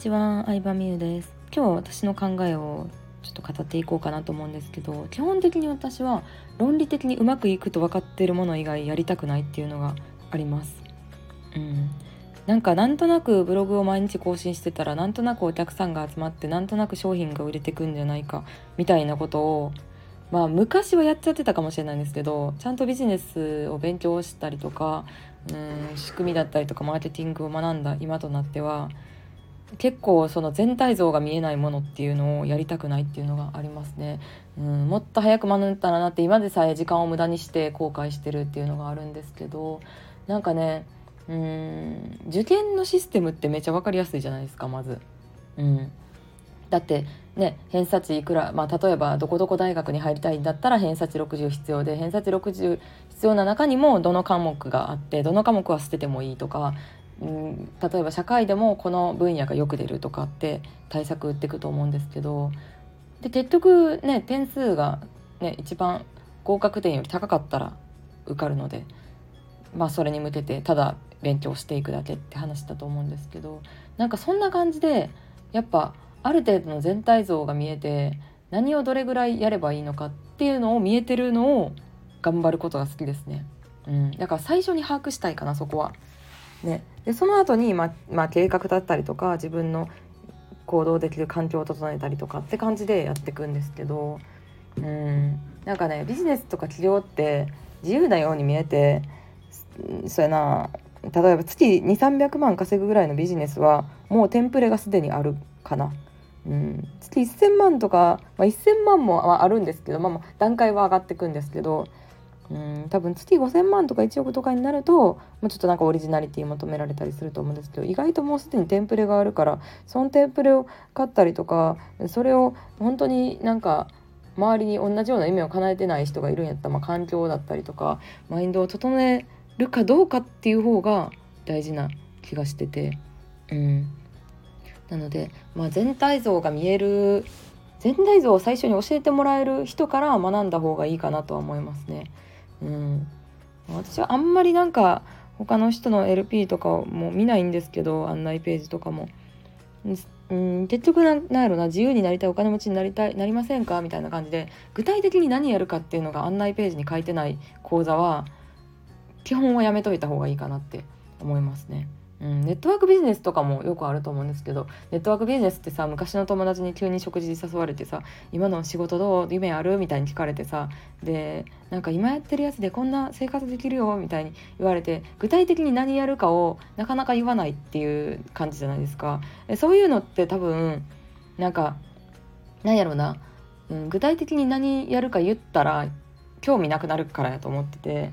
ちは、相葉美優です。今日は私の考えをちょっと語っていこうかなと思うんですけど、基本的に私は論理的にうまくいくと分かっているもの以外やりたくないっていうのがあります。うん。なんかなんとなくブログを毎日更新してたらなんとなくお客さんが集まってなんとなく商品が売れてくんじゃないかみたいなことをまあ昔はやっちゃってたかもしれないんですけどちゃんとビジネスを勉強したりとかうん仕組みだったりとかマーケティングを学んだ今となっては結構その全体像が見えないものっていうのをやりたくないっていうのがありますね。うん、もっと早く学んだらなって今でさえ時間を無駄にして後悔してるっていうのがあるんですけどなんかねうん受験のシステムってめっちゃ分かりやすいじゃないですかまず。うん、だってね偏差値いくら、まあ、例えばどこどこ大学に入りたいんだったら偏差値60必要で偏差値60必要な中にもどの科目があってどの科目は捨ててもいいとか、うん、例えば社会でもこの分野がよく出るとかって対策打っていくと思うんですけどで結局ね点数が、ね、一番合格点より高かったら受かるので。まあそれに向けてただ勉強していくだけって話だと思うんですけどなんかそんな感じでやっぱある程度の全体像が見えて何をどれぐらいやればいいのかっていうのを見えてるのを頑張ることが好きですね。うん、だから最初に把握したいかなそこは。ね、でその後にまあまあ、計画だったりとか自分の行動できる環境を整えたりとかって感じでやっていくんですけど、うん、なんかねビジネスとか起業って自由なように見えてそうやな。例えば月2300万稼ぐぐらいのビジネスはもうテンプレがすでにあるかな。うん、月1,000万とか、まあ、1,000万もあるんですけど、ま、まあ段階は上がっていくんですけど、うん、多分月5,000万とか1億とかになると、まあ、ちょっとなんかオリジナリティ求められたりすると思うんですけど意外ともうすでにテンプレがあるからそのテンプレを買ったりとかそれを本当になんか周りに同じような夢を叶えてない人がいるんやったら、まあ、環境だったりとかマインドを整えるかどうかっていう方が大事な気がしてて、うん、なので、まあ、全体像が見える全体像を最初に教えてもらえる人から学んだ方がいいかなとは思いますね。うん、私はあんまりなんか他の人の LP とかも見ないんですけど案内ページとかも。うん、結局なんなんやろな自由になりたいお金持ちになりたいなりませんかみたいな感じで具体的に何やるかっていうのが案内ページに書いてない講座は基本はやめといた方がいいかなって思いますね。うん、ネットワークビジネスとかもよくあると思うんですけどネットワークビジネスってさ昔の友達に急に食事に誘われてさ「今の仕事どう？夢ある?」みたいに聞かれてさでなんか今やってるやつでこんな生活できるよ？みたいに言われて具体的に何やるかをなかなか言わないっていう感じじゃないですか。そういうのって多分なんかなんやろうな、うん、具体的に何やるか言ったら興味なくなるからやと思ってて。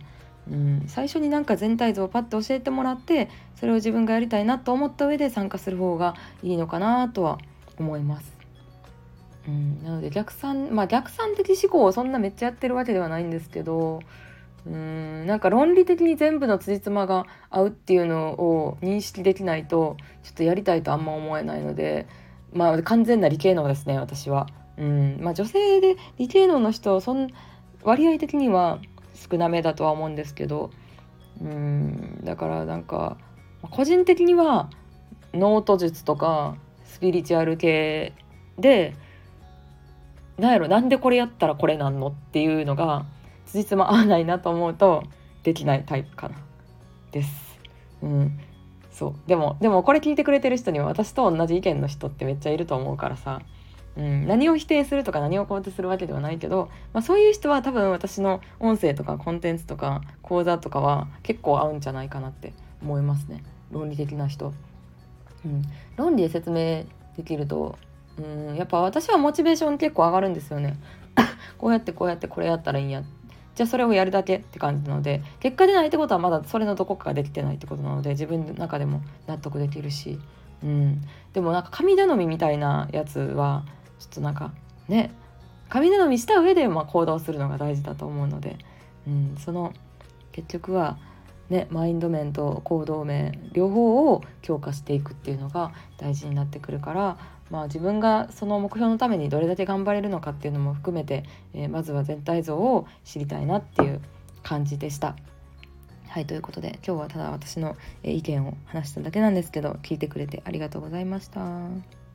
うん、最初になんか全体像をパッと教えてもらってそれを自分がやりたいなと思った上で参加する方がいいのかなとは思います。うん、なので逆算まあ逆算的思考をそんなめっちゃやってるわけではないんですけどうんなんか論理的に全部の辻褄が合うっていうのを認識できないとちょっとやりたいとあんま思えないのでまあ完全な理系能ですね私は。うんまあ、女性で理系能の人そん割合的には少なめだとは思うんですけどうんだからなんか個人的にはノート術とかスピリチュアル系でなんやろなんでこれやったらこれなんのっていうのがつじつま合わないなと思うとできないタイプかな。です。うん。そう。でもでもこれ聞いてくれてる人には私と同じ意見の人ってめっちゃいると思うからさ、うん、何を否定するとか何を肯定するわけではないけど、まあ、そういう人は多分私の音声とかコンテンツとか講座とかは結構合うんじゃないかなって思いますね。論理的な人。うん、論理で説明できると、うん、やっぱ私はモチベーション結構上がるんですよね。こうやってこうやってこれやったらいいんや。じゃあそれをやるだけって感じなので結果出ないってことはまだそれのどこかができてないってことなので自分の中でも納得できるし、うん、でもなんか神頼みみたいなやつはちょっとなんかね神頼みした上でまあ行動するのが大事だと思うので、うん、その結局はね、マインド面と行動面両方を強化していくっていうのが大事になってくるから、まあ、自分がその目標のためにどれだけ頑張れるのかっていうのも含めて、えーまずは全体像を知りたいなっていう感じでした。はいということで今日はただ私の意見を話しただけなんですけど聞いてくれてありがとうございました。